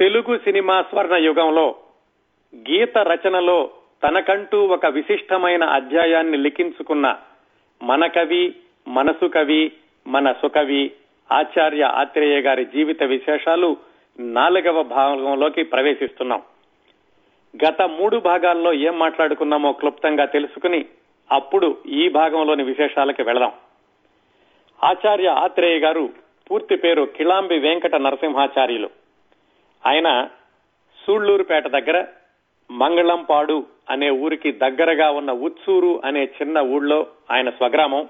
Telugu cinema స్వర్ణ యుగంలో గీత రచనలో తనకంటూ ఒక విశిష్టమైన అధ్యాయాన్ని లిఖించుకున్న మన కవి మనసు కవి మన సుకవి ఆచార్య ఆత్రేయ గారి జీవిత విశేషాలు నాలుగవ భాగంలోకి ప్రవేశిస్తున్నాం. గత మూడు భాగాల్లో ఏం మాట్లాడుకున్నామో క్లుప్తంగా తెలుసుకుని అప్పుడు ఈ భాగంలోని విశేషాలకి వెళదాం. ఆచార్య ఆత్రేయ గారు పూర్తి పేరు కిళాంబి వెంకట నరసింహాచార్యులు. ఆయన సూళ్ళూరుపేట దగ్గర మంగళంపాడు అనే ఊరికి దగ్గరగా ఉన్న ఉత్సూరు అనే చిన్న ఊళ్ళో ఆయన స్వగ్రామం.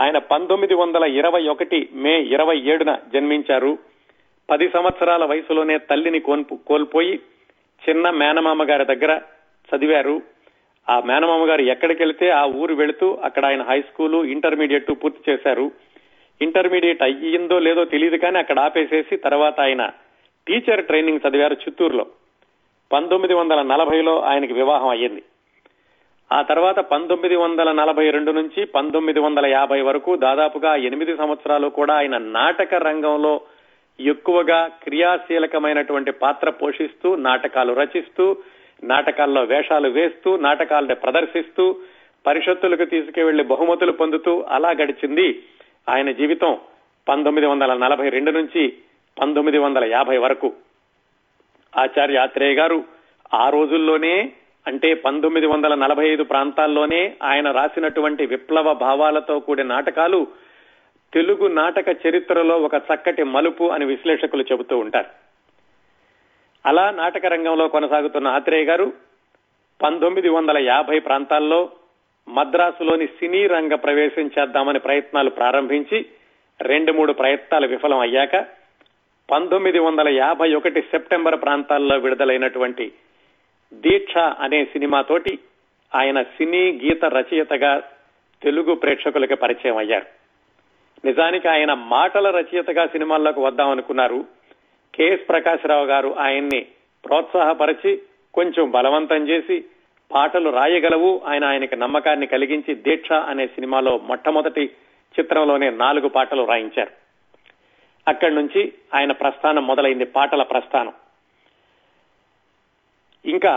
ఆయన పంతొమ్మిది వందల ఇరవై ఒకటి మే ఇరవై ఏడున జన్మించారు. పది సంవత్సరాల వయసులోనే తల్లిని కోల్పోయి చిన్న మేనమామ గారి దగ్గర చదివారు. ఆ మేనమామ గారు ఎక్కడికి వెళితే ఆ ఊరు వెళుతూ అక్కడ ఆయన హై స్కూలు ఇంటర్మీడియట్ పూర్తి చేశారు. ఇంటర్మీడియట్ అయ్యిందో లేదో తెలియదు కానీ అక్కడ ఆపేసేసి తర్వాత ఆయన టీచర్ ట్రైనింగ్ చదివారు చిత్తూరులో. పంతొమ్మిది వందల నలభైలో ఆయనకి వివాహం అయ్యింది. ఆ తర్వాత పంతొమ్మిది వందల నలభై రెండు నుంచి పంతొమ్మిది వందల యాభై వరకు దాదాపుగా ఎనిమిది సంవత్సరాలు కూడా ఆయన నాటక రంగంలో ఎక్కువగా క్రియాశీలకమైనటువంటి పాత్ర పోషిస్తూ నాటకాలు రచిస్తూ నాటకాల్లో వేషాలు వేస్తూ నాటకాలను ప్రదర్శిస్తూ పరిషత్తులకు తీసుకువెళ్ళి బహుమతులు పొందుతూ అలా గడిచింది ఆయన జీవితం. పంతొమ్మిది వందల నలభై రెండు నుంచి పంతొమ్మిది వందల యాభై వరకు. ఆచార్య ఆత్రేయ గారు ఆ రోజుల్లోనే అంటే పంతొమ్మిది వందల నలభై ఐదు ప్రాంతాల్లోనే ఆయన రాసినటువంటి విప్లవ భావాలతో కూడిన నాటకాలు తెలుగు నాటక చరిత్రలో ఒక చక్కటి మలుపు అని విశ్లేషకులు చెబుతూ ఉంటారు. అలా నాటక రంగంలో కొనసాగుతున్న ఆత్రేయ గారు పంతొమ్మిది వందల యాభై ప్రాంతాల్లో మద్రాసులోని సినీ రంగ ప్రవేశం చేద్దామని ప్రయత్నాలు ప్రారంభించి రెండు మూడు ప్రయత్నాలు విఫలం అయ్యాక పంతొమ్మిది వందల యాభై ఒకటి సెప్టెంబర్ ప్రాంతాల్లో విడుదలైనటువంటి దీక్ష అనే సినిమాతోటి ఆయన సినీ గీత రచయితగా తెలుగు ప్రేక్షకులకి పరిచయం అయ్యారు. నిజానికి ఆయన మాటల రచయితగా సినిమాల్లోకి వద్దామనుకున్నారు. కెఎస్ ప్రకాశ్రావు గారు ఆయన్ని ప్రోత్సాహపరిచి కొంచెం బలవంతం చేసి పాటలు రాయగలవు ఆయన ఆయనకి నమ్మకాన్ని కలిగించి దీక్ష అనే సినిమాలో మొట్టమొదటి చిత్రంలోనే నాలుగు పాటలు రాయించారు. అక్కడి నుంచి ఆయన ప్రస్థానం మొదలైంది పాటల ప్రస్థానం. ఇంకా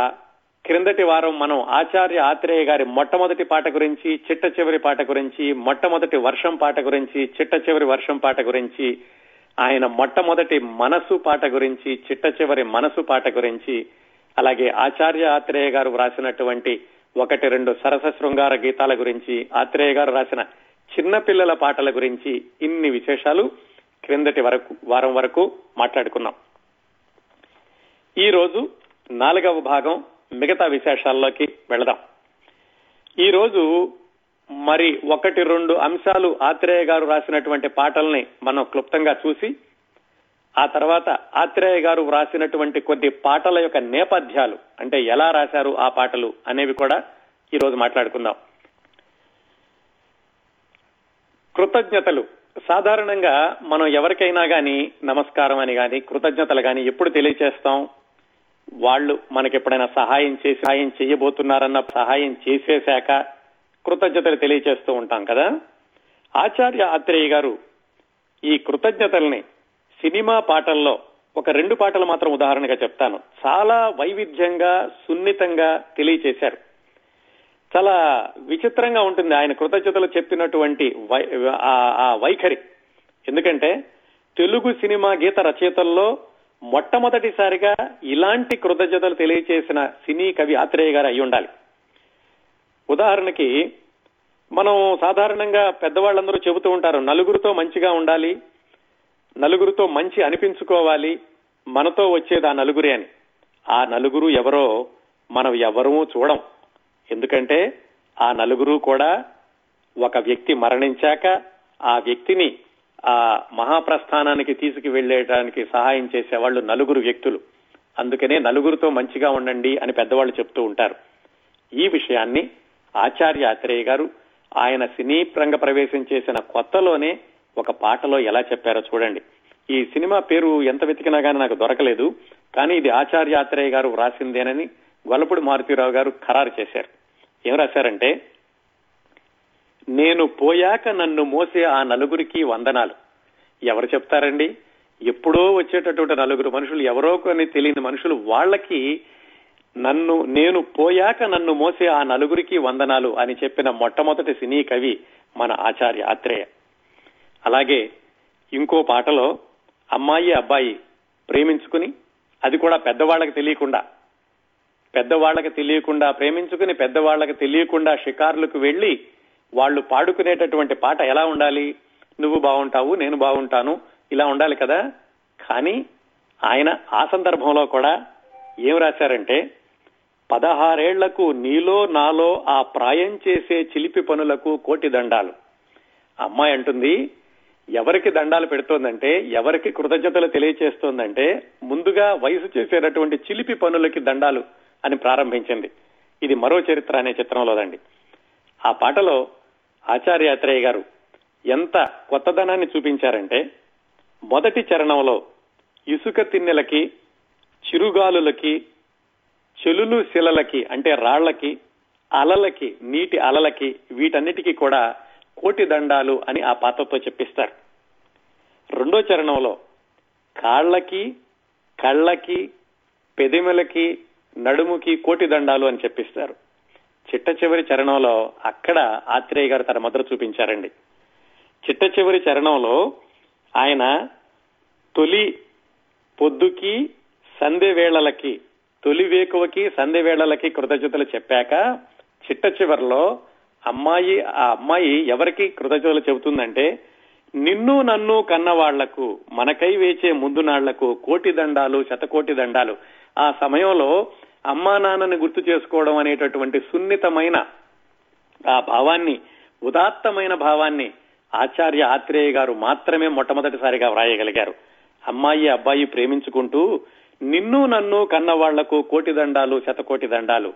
క్రిందటి వారం మనం ఆచార్య ఆత్రేయ గారి మొట్టమొదటి పాట గురించి చిట్ట చివరి పాట గురించి మొట్టమొదటి వర్షం పాట గురించి చిట్ట చివరి వర్షం పాట గురించి ఆయన మొట్టమొదటి మనసు పాట గురించి చిట్ట చివరి మనసు పాట గురించి అలాగే ఆచార్య ఆత్రేయ గారు వ్రాసినటువంటి ఒకటి రెండు సరస శృంగార గీతాల గురించి ఆత్రేయ గారు రాసిన చిన్నపిల్లల పాటల గురించి ఇన్ని విశేషాలు క్రిందటి వరకు వారం వరకు మాట్లాడుకున్నాం. ఈ రోజు నాలుగవ భాగం మిగతా విశేషాల్లోకి వెళదాం. ఈ రోజు మరి ఒకటి రెండు అంశాలు ఆత్రేయ గారు రాసినటువంటి పాటల్ని మనం క్లుప్తంగా చూసి ఆ తర్వాత ఆత్రేయ గారు వ్రాసినటువంటి కొద్ది పాటల యొక్క నేపథ్యాలు అంటే ఎలా రాశారు ఆ పాటలు అనేవి కూడా ఈ రోజు మాట్లాడుకుందాం. కృతజ్ఞతలు. సాధారణంగా మనం ఎవరికైనా గాని నమస్కారం అని గాని కృతజ్ఞతలు గాని ఎప్పుడు తెలియచేస్తాం? వాళ్ళు మనకి ఎప్పుడైనా సహాయం చేసి సహాయం చేయబోతున్నారన్న సహాయం చేసేశాక కృతజ్ఞతలు తెలియచేస్తూ ఉంటాం కదా? ఆచార్య ఆత్రేయ గారు ఈ కృతజ్ఞతల్ని సినిమా పాటల్లో ఒక రెండు పాటలు మాత్రం ఉదాహరణగా చెప్తాను. చాలా వైవిధ్యంగా సున్నితంగా తెలియచేశారు. చాలా విచిత్రంగా ఉంటుంది ఆయన కృతజ్ఞతలు చెప్పినటువంటి ఆ వైఖరి. ఎందుకంటే తెలుగు సినిమా గీత రచయితల్లో మొట్టమొదటిసారిగా ఇలాంటి కృతజ్ఞతలు తెలియచేసిన సినీ కవి ఆత్రేయ గారు అయి ఉండాలి. ఉదాహరణకి మనం సాధారణంగా పెద్దవాళ్ళందరూ చెబుతూ ఉంటారు నలుగురితో మంచిగా ఉండాలి నలుగురితో మంచి అనిపించుకోవాలి మనతో వచ్చేది ఆ నలుగురే అని. ఆ నలుగురు ఎవరో మనం ఎవరూ చూడం. ఎందుకంటే ఆ నలుగురు కూడా ఒక వ్యక్తి మరణించాక ఆ వ్యక్తిని ఆ మహాప్రస్థానానికి తీసుకువెళ్ళేటానికి సహాయం చేసేవాళ్ళు నలుగురు వ్యక్తులు. అందుకనే నలుగురితో మంచిగా ఉండండి అని పెద్దవాళ్ళు చెప్తూ ఉంటారు. ఈ విషయాన్ని ఆచార్య ఆత్రేయ గారు ఆయన సినీ రంగ ప్రవేశం చేసిన కొత్తలోనే ఒక పాటలో ఎలా చెప్పారో చూడండి. ఈ సినిమా పేరు ఎంత వెతికినా కానీ నాకు దొరకలేదు కానీ ఇది ఆచార్య ఆత్రేయ గారు వ్రాసిందేనని గొల్లపూడి మారుతీరావు గారు ఖరారు చేశారు. ఏం రాశారంటే నేను పోయాక నన్ను మోసే ఆ నలుగురికి వందనాలు. ఎవరు చెప్తారండి? ఎప్పుడో వచ్చేటటువంటి నలుగురు మనుషులు ఎవరో కొన్ని తెలియని మనుషులు వాళ్ళకి నన్ను నేను పోయాక నన్ను మోసే ఆ నలుగురికి వందనాలు అని చెప్పిన మొట్టమొదటి సినీ కవి మన ఆచార్య ఆత్రేయ. అలాగే ఇంకో పాటలో అమ్మాయి అబ్బాయి ప్రేమించుకుని అది కూడా పెద్దవాళ్ళకి తెలియకుండా పెద్దవాళ్ళకి తెలియకుండా ప్రేమించుకుని పెద్దవాళ్ళకి తెలియకుండా షికార్లకు వెళ్ళి వాళ్ళు పాడుకునేటటువంటి పాట ఎలా ఉండాలి? నువ్వు బాగుంటావు నేను బాగుంటాను ఇలా ఉండాలి కదా? కానీ ఆయన ఆ సందర్భంలో కూడా ఏం రాశారంటే పదహారేళ్ళకు నీలో నాలో ఆ ప్రాయం చేసే చిలిపి పనులకు కోటి దండాలు. అమ్మాయి అంటుంది ఎవరికి దండాలు పెడుతోందంటే ఎవరికి కృతజ్ఞతలు తెలియచేస్తోందంటే ముందుగా వయసు చేసేటటువంటి చిలిపి పనులకి దండాలు అని ప్రారంభించింది. ఇది మరో చరిత్ర అనే చిత్రంలోదండి. ఆ పాటలో ఆచార్యాత్రేయ గారు ఎంత కొత్తదనాన్ని చూపించారంటే మొదటి చరణంలో ఇసుక తిన్నెలకి చిరుగాలులకి చెలులు శిలలకి అంటే రాళ్ళకి అలలకి నీటి అలలకి వీటన్నిటికీ కూడా కోటి దండాలు అని ఆ పాత్రతో చెప్పిస్తారు. రెండో చరణంలో కాళ్ళకి కళ్ళకి పెదిమలకి నడుముకి కోటి దండాలు అని చెప్పిస్తారు. చిట్ట చివరి చరణంలో అక్కడ ఆత్రేయ గారు తన ముద్ర చూపించారండి. చిట్ట చివరి చరణంలో ఆయన తొలి పొద్దుకి సంధ్య వేళలకి తొలి వేకువకి సంధ్య వేళలకి కృతజ్ఞతలు చెప్పాక చిట్ట చివరిలో అమ్మాయి ఆ అమ్మాయి ఎవరికి కృతజ్ఞతలు చెబుతుందంటే నిన్ను నన్ను కన్నవాళ్ళకు మనకై వేచే ముందు నాళ్ళకు కోటి దండాలు శతకోటి దండాలు. ఆ సమయంలో అమ్మా నాన్నని గుర్తు చేసుకోవడం అనేటటువంటి సున్నితమైన ఆ భావాన్ని ఉదాత్తమైన భావాన్ని ఆచార్య ఆత్రేయ గారు మాత్రమే మొట్టమొదటిసారిగా వ్రాయగలిగారు. అమ్మాయి అబ్బాయి ప్రేమించుకుంటూ నిన్ను నన్ను కన్నవాళ్ళకు కోటి దండాలు శతకోటి దండాలు.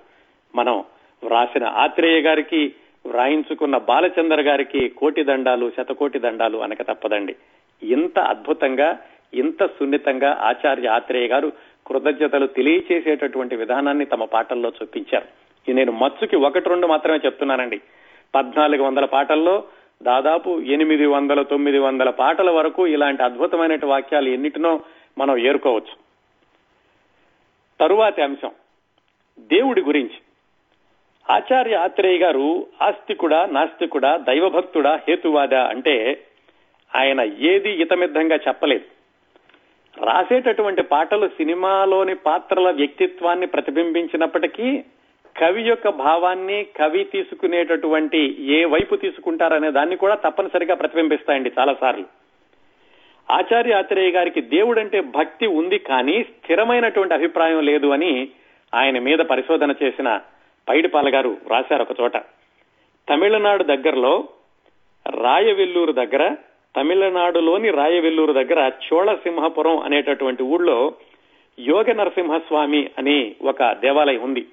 మనం వ్రాసిన ఆత్రేయ గారికి వ్రాయించుకున్న బాలచందర్ గారికి కోటి దండాలు శతకోటి దండాలు అనక తప్పదండి. ఇంత అద్భుతంగా ఇంత సున్నితంగా ఆచార్య ఆత్రేయ గారు కృతజ్ఞతలు తెలియచేసేటటువంటి విధానాన్ని తమ పాటల్లో చూపించారు. నేను మచ్చుకి ఒకటి రెండు మాత్రమే చెప్తున్నానండి. పద్నాలుగు వందల పాటల్లో దాదాపు ఎనిమిది వందల తొమ్మిది వందల పాటల వరకు ఇలాంటి అద్భుతమైన వాక్యాలు ఎన్నిటినో మనం ఏరుకోవచ్చు. తరువాతి అంశం. దేవుడి గురించి. ఆచార్య ఆత్రేయ గారు ఆస్తికుడా నాస్తికుడా దైవభక్తుడా హేతువాద అంటే ఆయన ఏది ఇతమిద్దంగా చెప్పలేదు. రాసేటటువంటి పాటలు సినిమాలోని పాత్రల వ్యక్తిత్వాన్ని ప్రతిబింబించినప్పటికీ కవి యొక్క భావాన్ని కవి తీసుకునేటటువంటి ఏ వైపు తీసుకుంటారనే దాన్ని కూడా తప్పనిసరిగా ప్రతిబింబిస్తాయండి చాలాసార్లు. ఆచార్య ఆత్రేయ గారికి దేవుడంటే భక్తి ఉంది కానీ స్థిరమైనటువంటి అభిప్రాయం లేదు అని ఆయన మీద పరిశోధన చేసిన పైడిపాల గారు రాశారు ఒక చోట. తమిళనాడు దగ్గరలో రాయవెల్లూరు దగ్గర తమిళనాడులోని రాయవెల్లూరు దగ్గర చోళసింహపురం అనేటటువంటి ఊళ్ళో యోగ నరసింహస్వామి అని ఒక దేవాలయం ఉంది.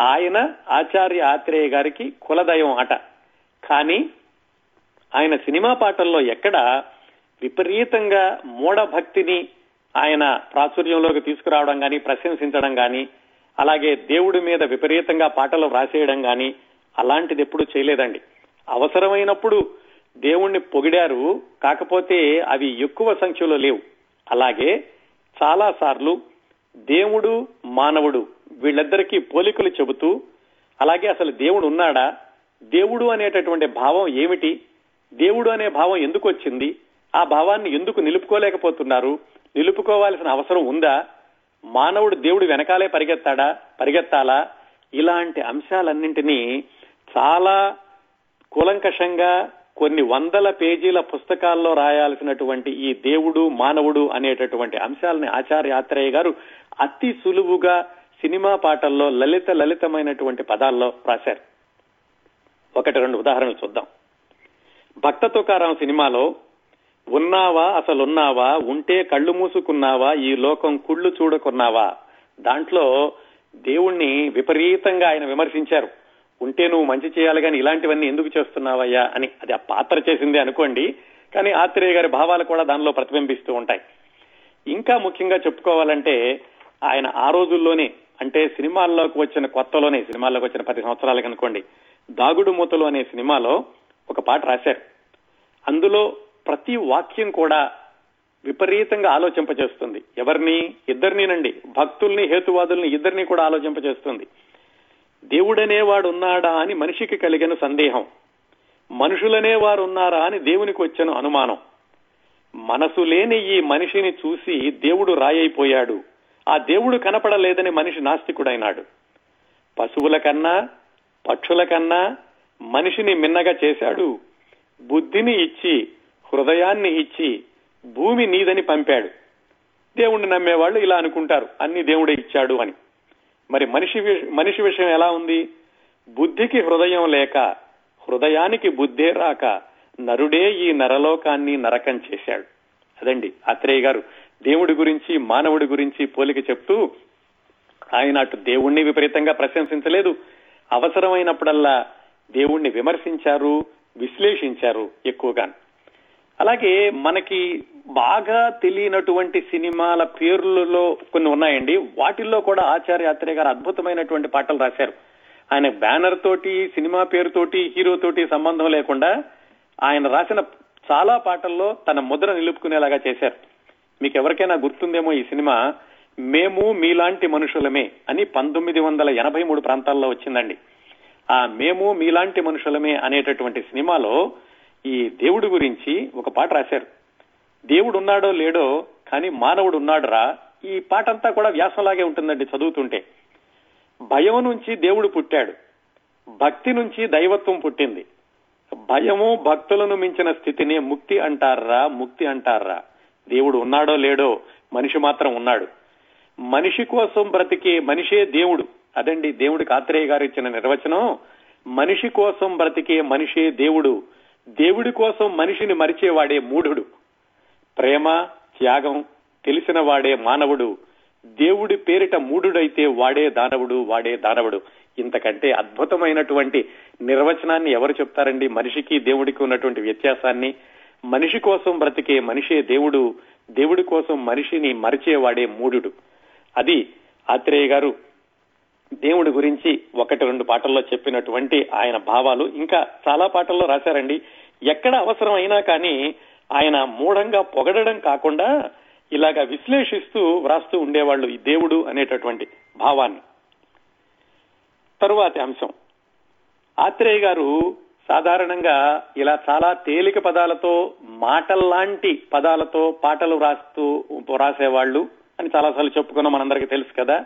ఆయన ఆచార్య ఆత్రేయ గారికి కులదైవం అట కానీ ఆయన సినిమా పాటల్లో ఎక్కడ విపరీతంగా మూఢభక్తిని ఆయన ప్రాచుర్యంలోకి తీసుకురావడం కానీ ప్రశంసించడం కానీ అలాగే దేవుడి మీద విపరీతంగా పాటలు వ్రాసేయడం కానీ అలాంటిది ఎప్పుడు చేయలేదండి. అవసరమైనప్పుడు దేవుణ్ణి పొగిడారు కాకపోతే అవి ఎక్కువ సంఖ్యలో లేవు. అలాగే చాలా సార్లు దేవుడు మానవుడు వీళ్ళిద్దరికీ పోలికలు చెబుతూ అలాగే అసలు దేవుడు ఉన్నాడా దేవుడు అనేటటువంటి భావం ఏమిటి దేవుడు అనే భావం ఎందుకు వచ్చింది ఆ భావాన్ని ఎందుకు నిలుపుకోలేకపోతున్నారు నిలుపుకోవాల్సిన అవసరం ఉందా మానవుడు దేవుడు వెనకాలే పరిగెత్తాడా? పరిగెత్తాలా? ఇలాంటి అంశాలన్నింటినీ చాలా కూలంకషంగా కొన్ని వందల పేజీల పుస్తకాల్లో రాయాల్సినటువంటి ఈ దేవుడు మానవుడు అనేటటువంటి అంశాలని ఆచార్య ఆత్రేయ గారు అతి సులువుగా సినిమా పాటల్లో లలిత లలితమైనటువంటి పదాల్లో రాశారు. ఒకటి రెండు ఉదాహరణలు చూద్దాం. భక్త తుకారాం సినిమాలో ఉన్నావా అసలున్నావా ఉంటే కళ్ళు మూసుకున్నావా ఈ లోకం కుళ్ళు చూడకున్నావా? దాంట్లో దేవుణ్ణి విపరీతంగా ఆయన విమర్శించారు. ఉంటే నువ్వు మంచి చేయాలి కానీ ఇలాంటివన్నీ ఎందుకు చేస్తున్నావయ్యా అని. అది ఆ పాత్ర చేసింది అనుకోండి. కానీ ఆత్రేయ గారి భావాలు కూడా దానిలో ప్రతిబింబిస్తూ ఉంటాయి. ఇంకా ముఖ్యంగా చెప్పుకోవాలంటే ఆయన ఆ రోజుల్లోనే అంటే సినిమాల్లోకి వచ్చిన కొత్తలోనే సినిమాల్లోకి వచ్చిన పది సంవత్సరాలకి అనుకోండి దాగుడు మూతలు అనే సినిమాలో ఒక పాట రాశారు. అందులో ప్రతి వాక్యం కూడా విపరీతంగా ఆలోచింపజేస్తుంది ఎవరిని? ఇద్దరినినండి భక్తుల్ని హేతువాదుల్ని ఇద్దరిని కూడా ఆలోచింపచేస్తుంది. దేవుడనేవాడు ఉన్నాడా అని మనిషికి కలిగిన సందేహం. మనుషులనే వారు ఉన్నారా అని దేవునికి వచ్చిన అనుమానం. మనసు లేని ఈ మనిషిని చూసి దేవుడు రాయైపోయాడు. ఆ దేవుడు కనపడలేదని మనిషి నాస్తికుడైనాడు. పశువుల కన్నా పక్షుల కన్నా మనిషిని మిన్నగా చేశాడు. బుద్ధిని ఇచ్చి హృదయాన్ని ఇచ్చి భూమి నీదని పంపాడు. దేవుణ్ణి నమ్మేవాళ్ళు ఇలా అనుకుంటారు. అన్ని దేవుడే ఇచ్చాడు అని. మరి మనిషి మనిషి విషయం ఎలా ఉంది? బుద్ధికి హృదయం లేక హృదయానికి బుద్ధే రాక నరుడే ఈ నరలోకాన్ని నరకం చేశాడు. అదండి అత్రేయ గారు. దేవుడి గురించి మానవుడి గురించి పోలిక చెప్తూ ఆయన అటు దేవుణ్ణి విపరీతంగా ప్రశంసించలేదు. అవసరమైనప్పుడల్లా దేవుణ్ణి విమర్శించారు విశ్లేషించారు ఎక్కువగా అలాగే మనకి బాగా తెలియనటువంటి సినిమాల పేర్లలో కొన్ని ఉన్నాయండి. వాటిల్లో కూడా ఆచార్య అత్రే గారు అద్భుతమైనటువంటి పాటలు రాశారు. ఆయన బ్యానర్ తోటి సినిమా పేరుతోటి హీరో తోటి సంబంధం లేకుండా ఆయన రాసిన చాలా పాటల్లో తన ముద్ర నిలుపుకునేలాగా చేశారు. మీకు ఎవరికైనా గుర్తుందేమో ఈ సినిమా మేము మీలాంటి మనుషులమే అని పంతొమ్మిది వందల ఎనభై మూడు ప్రాంతాల్లో వచ్చిందండి. ఆ మేము మీలాంటి మనుషులమే అనేటటువంటి సినిమాలో ఈ దేవుడి గురించి ఒక పాట రాశారు. దేవుడు ఉన్నాడో లేడో కానీ మానవుడు ఉన్నాడురా ఈ పాట అంతా కూడా వ్యాసంలాగే ఉంటుందండి చదువుతుంటే. భయం నుంచి దేవుడు పుట్టాడు. భక్తి నుంచి దైవత్వం పుట్టింది. భయము భక్తులను మించిన స్థితిని ముక్తి అంటారా ముక్తి అంటారా? దేవుడు ఉన్నాడో లేడో మనిషి మాత్రం ఉన్నాడు. మనిషి కోసం బ్రతికే మనిషే దేవుడు. అదండి దేవుడికి ఆత్రేయ గారు ఇచ్చిన నిర్వచనం. మనిషి కోసం బ్రతికే మనిషే దేవుడు. దేవుడి కోసం మనిషిని మరిచేవాడే మూఢుడు. ప్రేమ త్యాగం తెలిసిన వాడే మానవుడు. దేవుడి పేరిట మూఢుడైతే వాడే దానవుడు వాడే దానవుడు. ఇంతకంటే అద్భుతమైనటువంటి నిర్వచనాన్ని ఎవరు చెప్తారండి? మనిషికి దేవుడికి ఉన్నటువంటి వ్యత్యాసాన్ని. మనిషి కోసం బ్రతికే మనిషే దేవుడు. దేవుడి కోసం మనిషిని మరిచేవాడే మూఢుడు. అది ఆత్రేయ గారు దేవుడి గురించి ఒకటి రెండు పాటల్లో చెప్పినటువంటి ఆయన భావాలు ఇంకా చాలా పాటల్లో రాశారండి. ఎక్కడ అవసరం అయినా కానీ ఆయన మూఢంగా పొగడడం కాకుండా ఇలాగా విశ్లేషిస్తూ వ్రాస్తూ ఉండేవాళ్ళు ఈ దేవుడు అనేటటువంటి భావాన్ని. తరువాతి అంశం. ఆత్రేయ గారు సాధారణంగా ఇలా చాలా తేలిక పదాలతో మాటల్లాంటి పదాలతో పాటలు రాస్తూ రాసేవాళ్ళు అని చాలాసార్లు చెప్పుకున్నాం మనందరికీ తెలుసు కదా.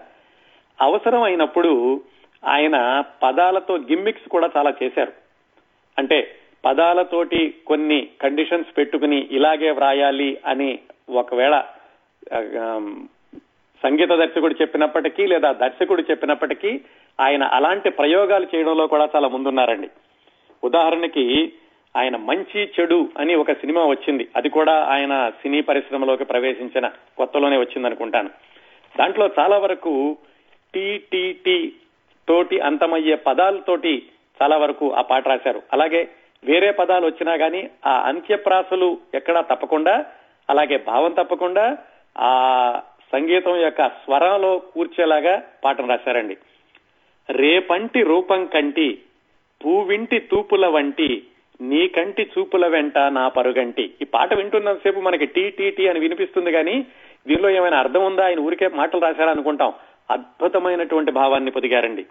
అవసరం అయినప్పుడు ఆయన పదాలతో గిమ్మిక్స్ కూడా చాలా చేశారు. అంటే పదాలతోటి కొన్ని కండిషన్స్ పెట్టుకుని ఇలాగే వ్రాయాలి అని ఒకవేళ సంగీత దర్శకుడు చెప్పినప్పటికీ లేదా దర్శకుడు చెప్పినప్పటికీ ఆయన అలాంటి ప్రయోగాలు చేయడంలో కూడా చాలా ముందున్నారండి. ఉదాహరణకి ఆయన మంచి చెడు అని ఒక సినిమా వచ్చింది. అది కూడా ఆయన సినీ పరిశ్రమలోకి ప్రవేశించిన కొత్తలోనే వచ్చింది అనుకుంటాను దాంట్లో చాలా వరకు టీటీటీ తోటి అంతమయ్యే పదాలతోటి చాలా వరకు ఆ పాట రాశారు. అలాగే వేరే పదాలు వచ్చినా గాని ఆ అంత్యప్రాసలు ఎక్కడా తప్పకుండా అలాగే భావం తప్పకుండా ఆ సంగీతం యొక్క స్వరంలో కూర్చేలాగా పాటను రాశారండి. రేపంటి రూపం కంటి పూవింటి తూపుల వంటి నీ కంటి చూపుల వెంట నా పరుగంటి. ఈ పాట వింటున్నంతసేపు మనకి టీ టీ అని వినిపిస్తుంది కానీ దీనిలో ఏమైనా అర్థం ఉందా? ఆయన ఊరికే మాటలు రాశారా అనుకుంటాం అద్భుతమైనటువంటి భావాన్ని పొదిగారండి.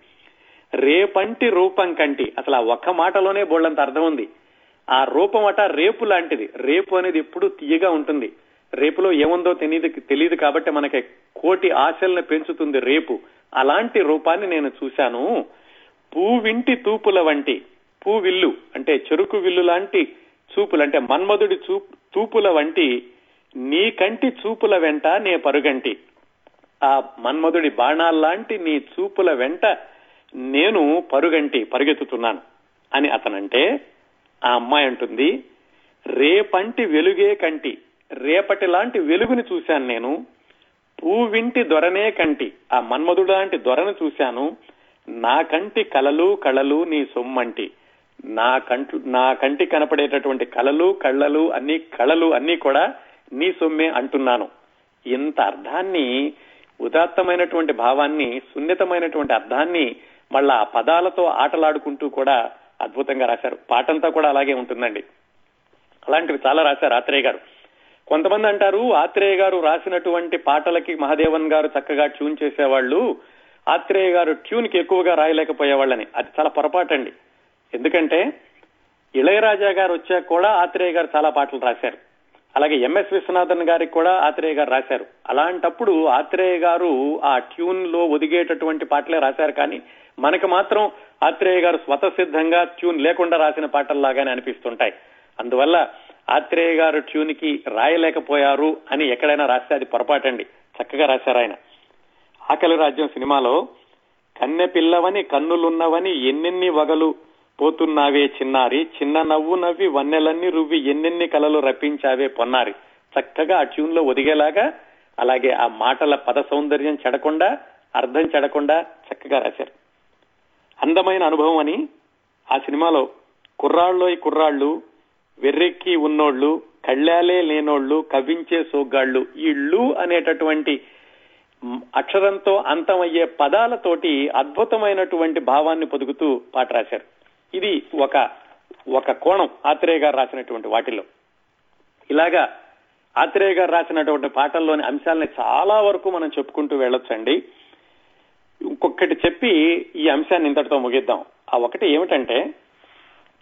రేపంటి రూపం కంటి అసలు ఆ ఒక్క మాటలోనే బోళ్ళంత అర్థం ఉంది ఆ రూపం అట రేపు లాంటిది. రేపు అనేది ఎప్పుడు తీయగా ఉంటుంది. రేపులో ఏముందో తెలియదు తెలియదు కాబట్టి మనకి కోటి ఆశల్ని పెంచుతుంది రేపు. అలాంటి రూపాన్ని నేను చూశాను. పూవింటి తూపుల వంటి పూవిల్లు అంటే చెరుకు విల్లు లాంటి చూపులు అంటే మన్మధుడి తూపుల వంటి నీ కంటి చూపుల వెంట నే పరుగంటి. ఆ మన్మధుడి బాణాల్లాంటి నీ చూపుల వెంట నేను పరుగంటి పరుగెత్తుతున్నాను. అని అతనంటే ఆ అమ్మాయి అంటుంది రేపంటి వెలుగే కంటి రేపటి లాంటి వెలుగుని చూశాను నేను. పూవింటి దొరనే కంటి ఆ మన్మధుడు లాంటి దొరను చూశాను. నా కంటి కలలు కళలు నీ సొమ్మంటి. నా కంటి నా కంటి కనపడేటటువంటి కళలు కళ్ళలు అన్ని కళలు అన్ని కూడా నీ సొమ్మే అంటున్నాను. ఇంత అర్థాన్ని ఉదాత్తమైనటువంటి భావాన్ని సున్నితమైనటువంటి అర్థాన్ని మళ్ళా ఆ పదాలతో ఆటలాడుకుంటూ కూడా అద్భుతంగా రాశారు. పాటంతా కూడా అలాగే ఉంటుందండి. అలాంటివి చాలా రాశారు ఆత్రేయ గారు. కొంతమంది అంటారు ఆత్రేయ గారు రాసినటువంటి పాటలకి మహాదేవన్ గారు చక్కగా ట్యూన్ చేసేవాళ్ళు ఆత్రేయ గారు ట్యూన్కి ఎక్కువగా రాయలేకపోయేవాళ్ళని. అది చాలా పొరపాటండి. ఎందుకంటే ఇళయరాజా గారు వచ్చాక కూడా ఆత్రేయ గారు చాలా పాటలు రాశారు. అలాగే ఎంఎస్ విశ్వనాథన్ గారికి కూడా ఆత్రేయ గారు రాశారు. అలాంటప్పుడు ఆత్రేయ గారు ఆ ట్యూన్లో ఒదిగేటటువంటి పాటలే రాశారు కానీ మనకు మాత్రం ఆత్రేయ గారు స్వతసిద్ధంగా ట్యూన్ లేకుండా రాసిన పాటల్లాగానే అనిపిస్తుంటాయి. అందువల్ల ఆత్రేయ గారు ట్యూన్కి రాయలేకపోయారు అని ఎక్కడైనా రాస్తే అది పొరపాటండి. చక్కగా రాశారు ఆయన. ఆకలి రాజ్యం సినిమాలో కన్నె పిల్లవని కన్నులున్నవని ఎన్నెన్ని వగలు పోతున్నావే చిన్నారి చిన్న నవ్వు నవ్వి వన్నెలన్నీ రువ్వి ఎన్నెన్ని కలలు రప్పించావే పొన్నారి. చక్కగా ఆ ట్యూన్లో ఒదిగేలాగా అలాగే ఆ మాటల పద సౌందర్యం చెడకుండా అర్థం చెడకుండా చక్కగా రాశారు. అందమైన అనుభవం అని ఆ సినిమాలో కుర్రాళ్ళోయ్ కుర్రాళ్ళు వెర్రెక్కి ఉన్నోళ్ళు కళ్ళాలే లేనోళ్ళు కవించే సోగ్గాళ్ళు ఇళ్ళు అనేటటువంటి అక్షరంతో అంతమయ్యే పదాలతోటి అద్భుతమైనటువంటి భావాన్ని పొదుగుతూ పాట రాశారు. ఇది ఒక ఒక కోణం ఆత్రేయ గారు రాసినటువంటి వాటిల్లో. ఇలాగా ఆత్రేయ గారు రాసినటువంటి పాటల్లోని అంశాలని చాలా వరకు మనం చెప్పుకుంటూ వెళ్ళొచ్చండి. ఇంకొకటి చెప్పి ఈ అంశాన్ని ఇంతటితో ముగిద్దాం. ఆ ఒకటి ఏమిటంటే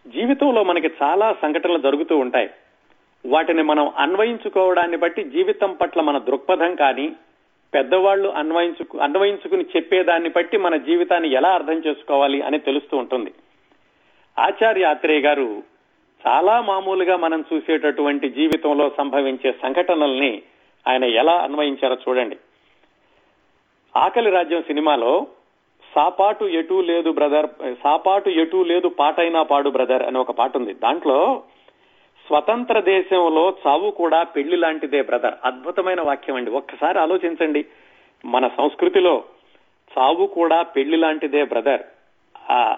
జీవితంలో మనకి చాలా సంఘటనలు జరుగుతూ ఉంటాయి. వాటిని మనం అన్వయించుకోవడాన్ని బట్టి జీవితం పట్ల మన దృక్పథం కానీ పెద్దవాళ్ళు అన్వయించుకు అన్వయించుకుని చెప్పేదాన్ని బట్టి మన జీవితాన్ని ఎలా అర్థం చేసుకోవాలి అని తెలుస్తూ ఉంటుంది. ఆచార్య ఆత్రేయ గారు చాలా మామూలుగా మనం చూసేటటువంటి జీవితంలో సంభవించే సంఘటనల్ని ఆయన ఎలా అన్వయించారో చూడండి. ఆకలి రాజ్యం సినిమాలో సాపాటు ఎటు లేదు బ్రదర్ సాపాటు ఎటు లేదు పాటైనా పాడు బ్రదర్ అని ఒక పాట ఉంది. దాంట్లో స్వతంత్ర దేశంలో చావు కూడా పెళ్ళి లాంటిదే బ్రదర్. అద్భుతమైన వాక్యం అండి. ఒక్కసారి ఆలోచించండి. మన సంస్కృతిలో చావు కూడా పెళ్ళి లాంటిదే బ్రదర్. ఆ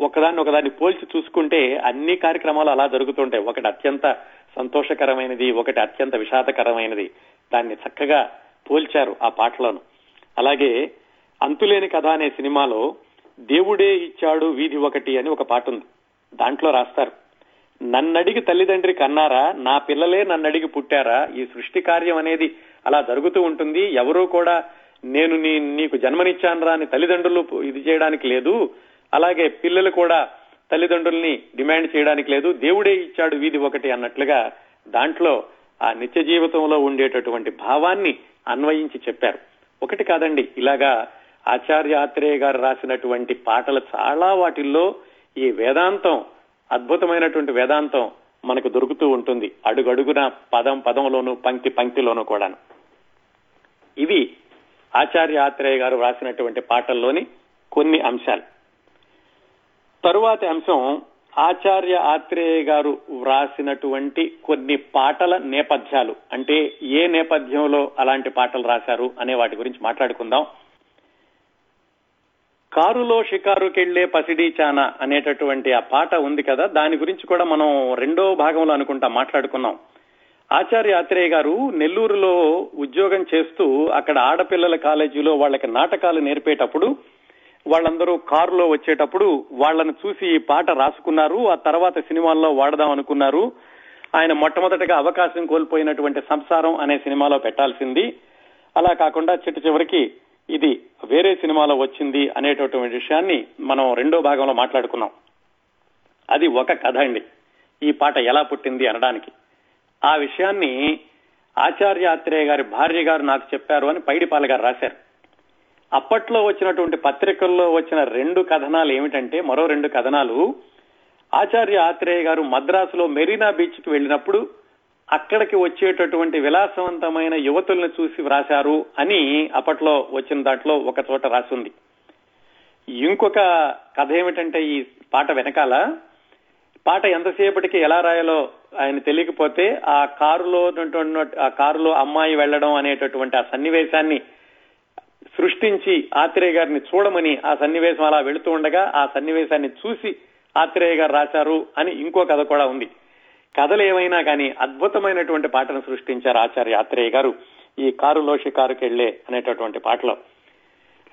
ఒకదాన్ని ఒకదాన్ని పోల్చి చూసుకుంటే అన్ని కార్యక్రమాలు అలా జరుగుతుంటాయి. ఒకటి అత్యంత సంతోషకరమైనది ఒకటి అత్యంత విషాదకరమైనది. దాన్ని చక్కగా పోల్చారు ఆ పాటలను. అలాగే అంతులేని కథ అనే సినిమాలో దేవుడే ఇచ్చాడు వీధి ఒకటి అని ఒక పాట ఉంది. దాంట్లో రాస్తారు. నన్నడిగి తల్లిదండ్రి కన్నారా నా పిల్లలే నన్నడిగి పుట్టారా ఈ సృష్టి కార్యం అనేది అలా జరుగుతూ ఉంటుంది. ఎవరూ కూడా నేను నీ నీకు జన్మనిచ్చానరా అని తల్లిదండ్రులు ఇది చేయడానికి లేదు. అలాగే పిల్లలు కూడా తల్లిదండ్రుల్ని డిమాండ్ చేయడానికి లేదు. దేవుడే ఇచ్చాడు వీధి ఒకటి అన్నట్లుగా దాంట్లో ఆ నిత్య జీవితంలో ఉండేటటువంటి భావాన్ని అన్వయించి చెప్పారు. ఒకటి కాదండి ఇలాగా ఆచార్య ఆత్రేయ గారు రాసినటువంటి పాటలు చాలా వాటిల్లో ఈ వేదాంతం అద్భుతమైనటువంటి వేదాంతం మనకు దొరుకుతూ ఉంటుంది. అడుగడుగున పదం పదంలోను పంక్తి పంక్తిలోను కూడాను. ఇవి ఆచార్య ఆత్రేయ గారు రాసినటువంటి పాటల్లోని కొన్ని అంశాలు. తరువాతి అంశం ఆచార్య ఆత్రేయ గారు వ్రాసినటువంటి కొన్ని పాటల నేపథ్యాలు. అంటే ఏ నేపథ్యంలో అలాంటి పాటలు రాశారు అనే వాటి గురించి మాట్లాడుకుందాం. కారులో షికారుకెళ్ళే పసిడి చాన అనేటటువంటి ఆ పాట ఉంది కదా దాని గురించి కూడా మనం రెండో భాగంలో అనుకుంటా మాట్లాడుకున్నాం. ఆచార్య ఆత్రేయ గారు నెల్లూరులో ఉద్యోగం చేస్తూ అక్కడ ఆడపిల్లల కాలేజీలో వాళ్ళకి నాటకాలు నేర్పేటప్పుడు వాళ్ళందరూ కారులో వచ్చేటప్పుడు వాళ్ళని చూసి ఈ పాట రాసుకున్నారు. ఆ తర్వాత సినిమాల్లో వాడదాం అనుకున్నారు. ఆయన మొట్టమొదటిగా అవకాశం కోల్పోయినటువంటి సంసారం అనే సినిమాలో పెట్టాల్సింది. అలా కాకుండా చిట్టు చివరికి ఇది వేరే సినిమాలో వచ్చింది అనేటటువంటి విషయాన్ని మనం రెండో భాగంలో మాట్లాడుకున్నాం. అది ఒక కథ అండి. ఈ పాట ఎలా పుట్టింది అనడానికి. ఆ విషయాన్ని ఆచార్య ఆత్రేయ గారి భార్య గారు నాకు చెప్పారు అని పైడిపాల గారు రాశారు. అప్పట్లో వచ్చినటువంటి పత్రికల్లో వచ్చిన రెండు కథనాలు ఏమిటంటే మరో రెండు కథనాలు. ఆచార్య ఆత్రేయ గారు మద్రాసులో మెరీనా బీచ్కి వెళ్ళినప్పుడు అక్కడికి వచ్చేటటువంటి విలాసవంతమైన యువతుల్ని చూసి వ్రాశారు అని అప్పట్లో వచ్చిన దాంట్లో ఒక చోట రాసింది. ఇంకొక కథ ఏమిటంటే ఈ పాట వెనకాల పాట ఎంతసేపటికి ఎలా రాయాలో ఆయన తెలియకపోతే ఆ కారులో ఆ కారులో అమ్మాయి వెళ్ళడం అనేటటువంటి ఆ సన్నివేశాన్ని సృష్టించి ఆత్రేయ గారిని చూడమని ఆ సన్నివేశం అలా వెళుతూ ఉండగా ఆ సన్నివేశాన్ని చూసి ఆత్రేయ గారు రాశారు అని ఇంకో కథ కూడా ఉంది. కథలు ఏమైనా కానీ అద్భుతమైనటువంటి పాటను సృష్టించారు ఆచార్య ఆత్రేయ గారు. ఈ కారులో షికారుకెళ్ళే అనేటటువంటి పాటలో.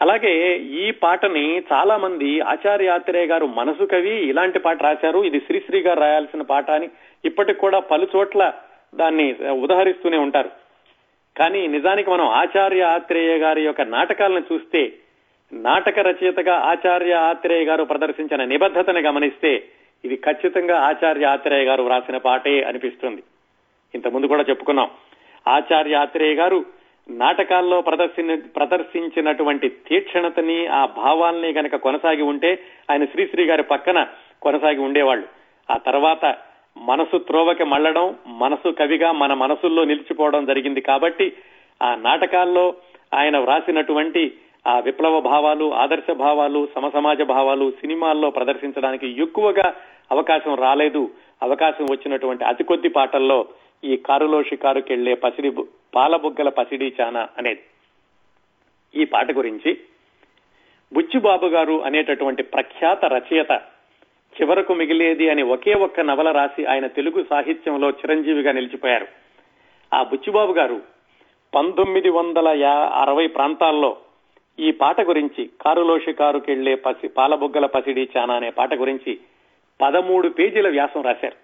అలాగే ఈ పాటని చాలా మంది ఆచార్య ఆత్రేయ గారు మనసు కవి ఇలాంటి పాట రాశారు. ఇది శ్రీశ్రీ గారు రాయాల్సిన పాట అని ఇప్పటికి కూడా పలు చోట్ల దాన్ని ఉదహరిస్తూనే ఉంటారు. కానీ నిజానికి మనం ఆచార్య ఆత్రేయ గారి యొక్క నాటకాలను చూస్తే నాటక రచయితగా ఆచార్య ఆత్రేయ గారు ప్రదర్శించిన నిబద్ధతను గమనిస్తే ఇది ఖచ్చితంగా ఆచార్య ఆత్రేయ గారు వ్రాసిన పాటే అనిపిస్తుంది. ఇంతకుముందు కూడా చెప్పుకున్నాం. ఆచార్య ఆత్రేయ గారు నాటకాల్లో ప్రదర్శన ప్రదర్శించినటువంటి తీక్షణతని ఆ భావాల్ని గనక కొనసాగి ఉంటే ఆయన శ్రీశ్రీ గారి పక్కన కొనసాగి ఉండేవాళ్ళు. ఆ తర్వాత మనసు త్రోవకి మళ్ళడం మనసు కవిగా మన మనసుల్లో నిలిచిపోవడం జరిగింది కాబట్టి ఆ నాటకాల్లో ఆయన వ్రాసినటువంటి ఆ విప్లవ భావాలు ఆదర్శ భావాలు సమసమాజ భావాలు సినిమాల్లో ప్రదర్శించడానికి ఎక్కువగా అవకాశం రాలేదు. అవకాశం వచ్చినటువంటి అతి కొద్ది పాటల్లో ఈ కారులో షికారుకెళ్ళే పసిడి పాలబుగ్గల పసిడి చానా అనేది ఈ పాట గురించి బుచ్చిబాబు గారు అనేటటువంటి ప్రఖ్యాత రచయిత చివరకు మిగిలేది అని ఒకే ఒక్క నవల రాసి ఆయన తెలుగు సాహిత్యంలో చిరంజీవిగా నిలిచిపోయారు. ఆ బుచ్చిబాబు గారు పంతొమ్మిది వందల అరవై ప్రాంతాల్లో ఈ పాట గురించి కారులో షికారుకెళ్ళే పసి పాలబుగ్గల పసిడి చానా అనే పాట గురించి పదమూడు పేజీల వ్యాసం రాశారు.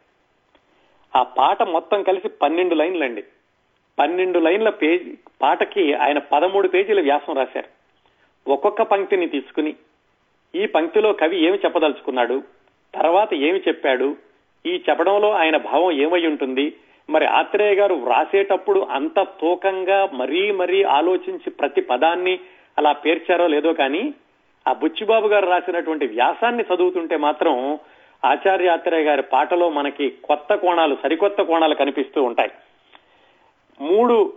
ఆ పాట మొత్తం కలిసి పన్నెండు లైన్లండి. పన్నెండు లైన్ల పేజీ పాటకి ఆయన పదమూడు పేజీల వ్యాసం రాశారు. ఒక్కొక్క పంక్తిని తీసుకుని ఈ పంక్తిలో కవి ఏమి చెప్పదలుచుకున్నాడు? తర్వాత ఏమి చెప్పాడు? ఈ చెప్పడంలో ఆయన భావం ఏమై ఉంటుంది? మరి ఆత్రేయ గారు వ్రాసేటప్పుడు అంత తూకంగా మరీ మరీ ఆలోచించి ప్రతి పదాన్ని అలా పేర్చారో లేదో కానీ ఆ బుచ్చిబాబు గారు రాసినటువంటి వ్యాసాన్ని చదువుతుంటే మాత్రం ఆచార్య ఆత్రేయ గారి పాటలో మనకి కొత్త కోణాలు సరికొత్త కోణాలు కనిపిస్తూ ఉంటాయి. మూడు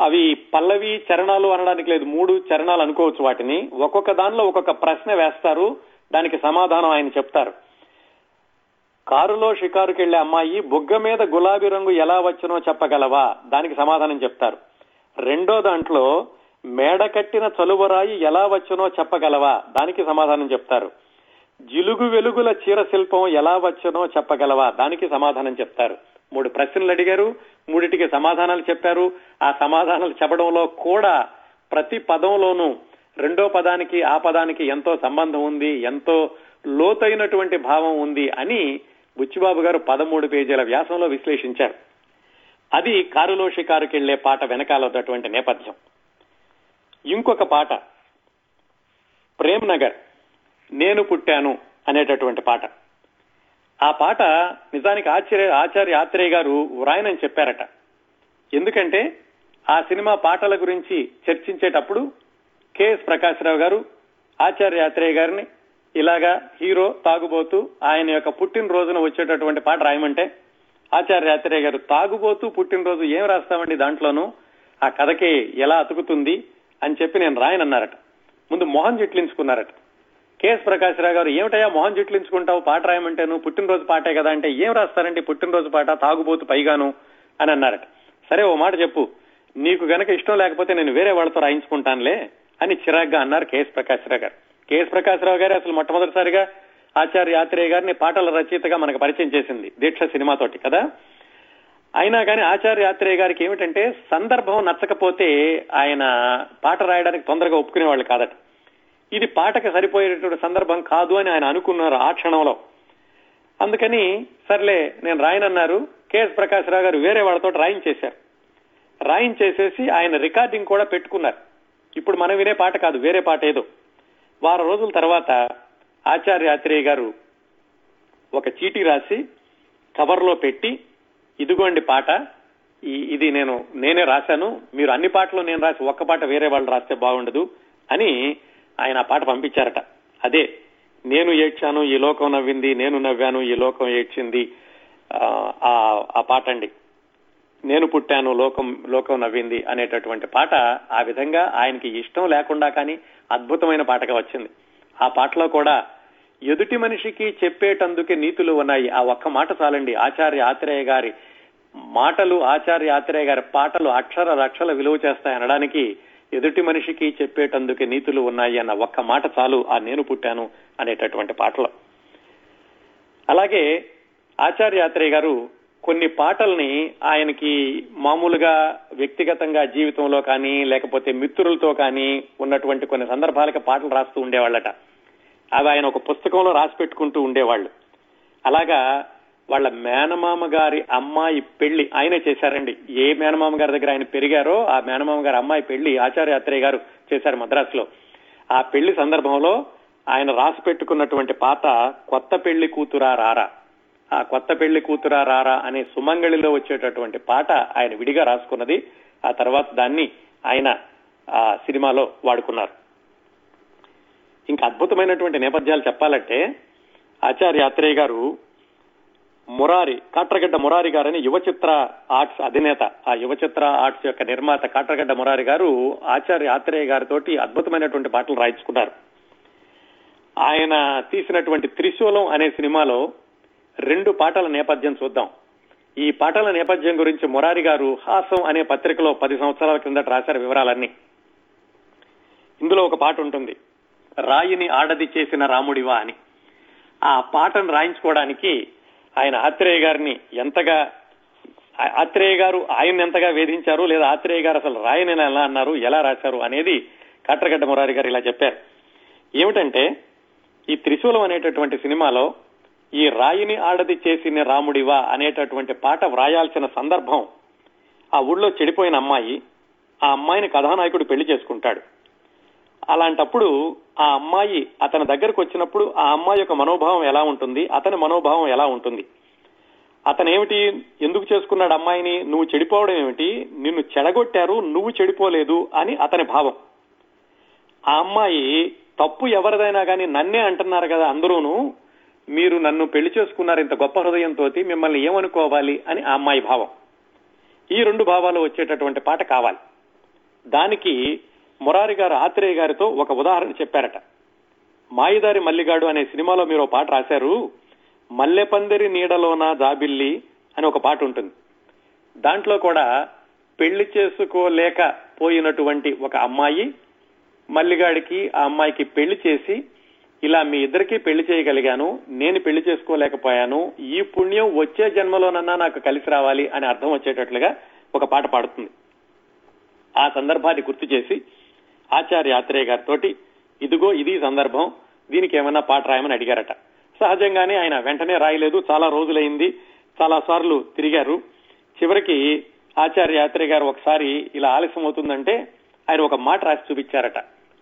అవి పల్లవి చరణాలు అనడానికి లేదు మూడు చరణాలు అనుకోవచ్చు వాటిని. ఒక్కొక్క దానిలో ఒక్కొక్క ప్రశ్న వేస్తారు. దానికి సమాధానం ఆయన చెప్తారు. కారులో షికారుకెళ్ళే అమ్మాయి బుగ్గ మీద గులాబీ రంగు ఎలా వచ్చనో చెప్పగలవా? దానికి సమాధానం చెప్తారు. రెండో దాంట్లో మేడ కట్టిన చలువరాయి ఎలా వచ్చనో చెప్పగలవా? దానికి సమాధానం చెప్తారు. జిలుగు వెలుగుల చీర శిల్పం ఎలా వచ్చనో చెప్పగలవా? దానికి సమాధానం చెప్తారు. మూడు ప్రశ్నలు అడిగారు. మూడిటికి సమాధానాలు చెప్పారు. ఆ సమాధానాలు చెప్పడంలో కూడా ప్రతి పదంలోనూ రెండో పదానికి ఆ పదానికి ఎంతో సంబంధం ఉంది ఎంతో లోతైనటువంటి భావం ఉంది అని బుచ్చిబాబు గారు పదమూడు పేజీల వ్యాసంలో విశ్లేషించారు. అది కారులో షికారుకెళ్ళే పాట వెనకాల ఉన్నటువంటి నేపథ్యం. ఇంకొక పాట ప్రేమ్ నగర్ నేను పుట్టాను అనేటటువంటి పాట. ఆ పాట నిజానికి ఆచార్య ఆచార్య ఆత్రేయ గారు వ్రాయనని చెప్పారట. ఎందుకంటే ఆ సినిమా పాటల గురించి చర్చించేటప్పుడు కెఎస్ ప్రకాశ్రావు గారు ఆచార్య యాత్రేయ గారిని ఇలాగా హీరో తాగుబోతూ ఆయన యొక్క పుట్టినరోజున వచ్చేటటువంటి పాట రాయమంటే ఆచార్య ఆత్రేయ గారు తాగుబోతూ పుట్టినరోజు ఏం రాస్తామండి దాంట్లోనూ? ఆ కథకి ఎలా అతుకుతుంది అని చెప్పి నేను రాయనన్నారట. ముందు మొహం జిట్లించుకున్నారట కెఎస్ ప్రకాశ్రావు గారు ఏమిటయా మొహం జిట్లించుకుంటావు పాట రాయమంటే నువ్వు పుట్టినరోజు పాటే కదా అంటే ఏం రాస్తారండి పుట్టినరోజు పాట? తాగుబోతు పైగాను అని అన్నారట. సరే ఓ మాట చెప్పు. నీకు గనక ఇష్టం లేకపోతే నేను వేరే వాళ్ళతో రాయించుకుంటానులే. అని చిరాగ్గా అన్నారు కెఎస్ ప్రకాశ్రావు గారు. కెఎస్ ప్రకాశ్రావు గారు అసలు మొట్టమొదటిసారిగా ఆచార్య యాత్రేయ గారిని పాటల రచయితగా మనకు పరిచయం చేసింది దీక్ష సినిమాతోటి కదా? అయినా కానీ ఆచార్య యాత్రేయ గారికి ఏమిటంటే సందర్భం నచ్చకపోతే ఆయన పాట రాయడానికి తొందరగా ఒప్పుకునేవాళ్ళు కాదట. ఇది పాటకి సరిపోయేటటువంటి సందర్భం కాదు అని ఆయన అనుకున్నారు ఆ క్షణంలో. అందుకని సర్లే నేను రాయనన్నారు. కెఎస్ ప్రకాశ్రావు గారు వేరే వాళ్ళతో రాయించేశారు. రాయించేసేసి ఆయన రికార్డింగ్ కూడా పెట్టుకున్నారు. ఇప్పుడు మనం వినే పాట కాదు వేరే పాట ఏదో. వారం రోజుల తర్వాత ఆచార్య ఆత్రేయ గారు ఒక చీటీ రాసి కవర్లో పెట్టి ఇదిగోండి పాట ఇది నేను నేనే రాశాను మీరు అన్ని పాటలు నేను రాసి ఒక్క పాట వేరే వాళ్ళు రాస్తే బాగుండదు అని ఆయన ఆ పాట పంపించారట. అదే నేను ఏడ్చాను ఈ లోకం నవ్వింది నేను నవ్వాను ఈ లోకం ఏడ్చింది ఆ పాట అండి. నేను పుట్టాను లోకం లోకం నవ్వింది అనేటటువంటి పాట ఆ విధంగా ఆయనకి ఇష్టం లేకుండా కానీ అద్భుతమైన పాటగా వచ్చింది. ఆ పాటలో కూడా ఎదుటి మనిషికి చెప్పేటందుకే నీతులు ఉన్నాయి. ఆ ఒక్క మాట చాలండి. ఆచార్య ఆత్రేయ గారి మాటలు ఆచార్య ఆత్రేయ గారి పాటలు అక్షర లక్షల విలువ చేస్తాయనడానికి ఎదుటి మనిషికి చెప్పేటందుకే నీతులు ఉన్నాయి అన్న ఒక్క మాట చాలు ఆ నేను పుట్టాను అనేటటువంటి పాటలో. అలాగే ఆచార్య ఆత్రేయ గారు కొన్ని పాటల్ని ఆయనకి మామూలుగా వ్యక్తిగతంగా జీవితంలో కానీ లేకపోతే మిత్రులతో కానీ ఉన్నటువంటి కొన్ని సందర్భాలకు పాటలు రాస్తూ ఉండేవాళ్ళట. అవి ఆయన ఒక పుస్తకంలో రాసి పెట్టుకుంటూ ఉండేవాళ్ళు. అలాగా వాళ్ళ మేనమామ గారి అమ్మాయి పెళ్ళి ఆయనే చేశారండి. ఏ మేనమామ గారి దగ్గర ఆయన పెరిగారో ఆ మేనమామ గారి అమ్మాయి పెళ్ళి ఆచార్య అత్రేయ గారు చేశారు మద్రాసులో. ఆ పెళ్ళి సందర్భంలో ఆయన రాసి పెట్టుకున్నటువంటి పాత కొత్త పెళ్ళి కూతురా రారా. ఆ కొత్త పెళ్ళి కూతురా రారా అనే సుమంగళిలో వచ్చేటటువంటి పాట ఆయన విడిగా రాసుకున్నది. ఆ తర్వాత దాన్ని ఆయన ఆ సినిమాలో వాడుకున్నారు. ఇంకా అద్భుతమైనటువంటి నేపథ్యాలు చెప్పాలంటే ఆచార్య ఆత్రేయ గారు మురారి కాట్రగడ్డ మురారి గారని యువ చిత్ర ఆర్ట్స్ అధినేత. ఆ యువ చిత్ర ఆర్ట్స్ యొక్క నిర్మాత కాట్రగడ్డ మురారి గారు ఆచార్య ఆత్రేయ గారితోటి అద్భుతమైనటువంటి పాటలు రాయించుకున్నారు. ఆయన తీసినటువంటి త్రిశూలం అనే సినిమాలో రెండు పాటల నేపథ్యం చూద్దాం. ఈ పాటల నేపథ్యం గురించి మురారి గారు హాసం అనే పత్రికలో పది సంవత్సరాల కిందట రాశారు వివరాలన్నీ. ఇందులో ఒక పాట ఉంటుంది. రాయిని ఆడది చేసిన రాముడివా అని. ఆ పాటను రాయించుకోవడానికి ఆయన ఆత్రేయ గారిని ఎంతగా ఆత్రేయ గారు ఆయన ఎంతగా వేధించారు లేదా ఆత్రేయ గారు అసలు రాయని ఎలా అన్నారు ఎలా రాశారు అనేది కాట్రగడ్డ మురారి గారు ఇలా చెప్పారు. ఏమిటంటే ఈ త్రిశూలం అనేటటువంటి సినిమాలో ఈ రాయిని ఆడది చేసిన రాముడివా అనేటటువంటి పాట వ్రాయాల్సిన సందర్భం ఆ ఊళ్ళో చెడిపోయిన అమ్మాయి ఆ అమ్మాయిని కథానాయకుడు పెళ్ళి చేసుకుంటాడు. అలాంటప్పుడు ఆ అమ్మాయి అతని దగ్గరకు వచ్చినప్పుడు ఆ అమ్మాయి యొక్క మనోభావం ఎలా ఉంటుంది అతని మనోభావం ఎలా ఉంటుంది? అతను ఏమిటి ఎందుకు చేసుకున్నాడు అమ్మాయిని నువ్వు చెడిపోవడం ఏమిటి నిన్ను చెడగొట్టారు నువ్వు చెడిపోలేదు అని అతని భావం. ఆ అమ్మాయి తప్పు ఎవరిదైనా కానీ నన్నే అంటున్నారు కదా అందరూను మీరు నన్ను పెళ్ళి చేసుకున్నారు ఇంత గొప్ప హృదయంతో మిమ్మల్ని ఏమనుకోవాలి అని ఆ అమ్మాయి భావం. ఈ రెండు భావాలు వచ్చేటటువంటి పాట కావాలి. దానికి మురారి గారు ఆత్రేయ గారితో ఒక ఉదాహరణ చెప్పారట. మాయిదారి మల్లిగాడు అనే సినిమాలో మీరు పాట రాశారు మల్లెపందిరి నీడలోన జాబిల్లి అని ఒక పాట ఉంటుంది. దాంట్లో కూడా పెళ్ళి చేసుకోలేక పోయినటువంటి ఒక అమ్మాయి మల్లిగాడికి ఆ అమ్మాయికి పెళ్ళి చేసి ఇలా మీ ఇద్దరికి పెళ్ళి చేయగలిగాను నేను పెళ్ళి చేసుకోలేకపోయాను ఈ పుణ్యం వచ్చే జన్మలోనన్నా నాకు కలిసి రావాలి అని అర్థం వచ్చేటట్లుగా ఒక పాట పాడుతుంది. ఆ సందర్భాన్ని గుర్తు చేసి ఆచార్య ఆత్రేయ గారితో ఇదిగో ఇది సందర్భం దీనికి ఏమన్నా పాట రాయమని అడిగారట. సహజంగానే ఆయన వెంటనే రాయలేదు చాలా రోజులైంది చాలా సార్లు తిరిగారు. చివరికి ఆచార్య యాత్రి గారు ఒకసారి ఇలా ఆలస్యం అవుతుందంటే ఆయన ఒక మాట రాసి చూపించారట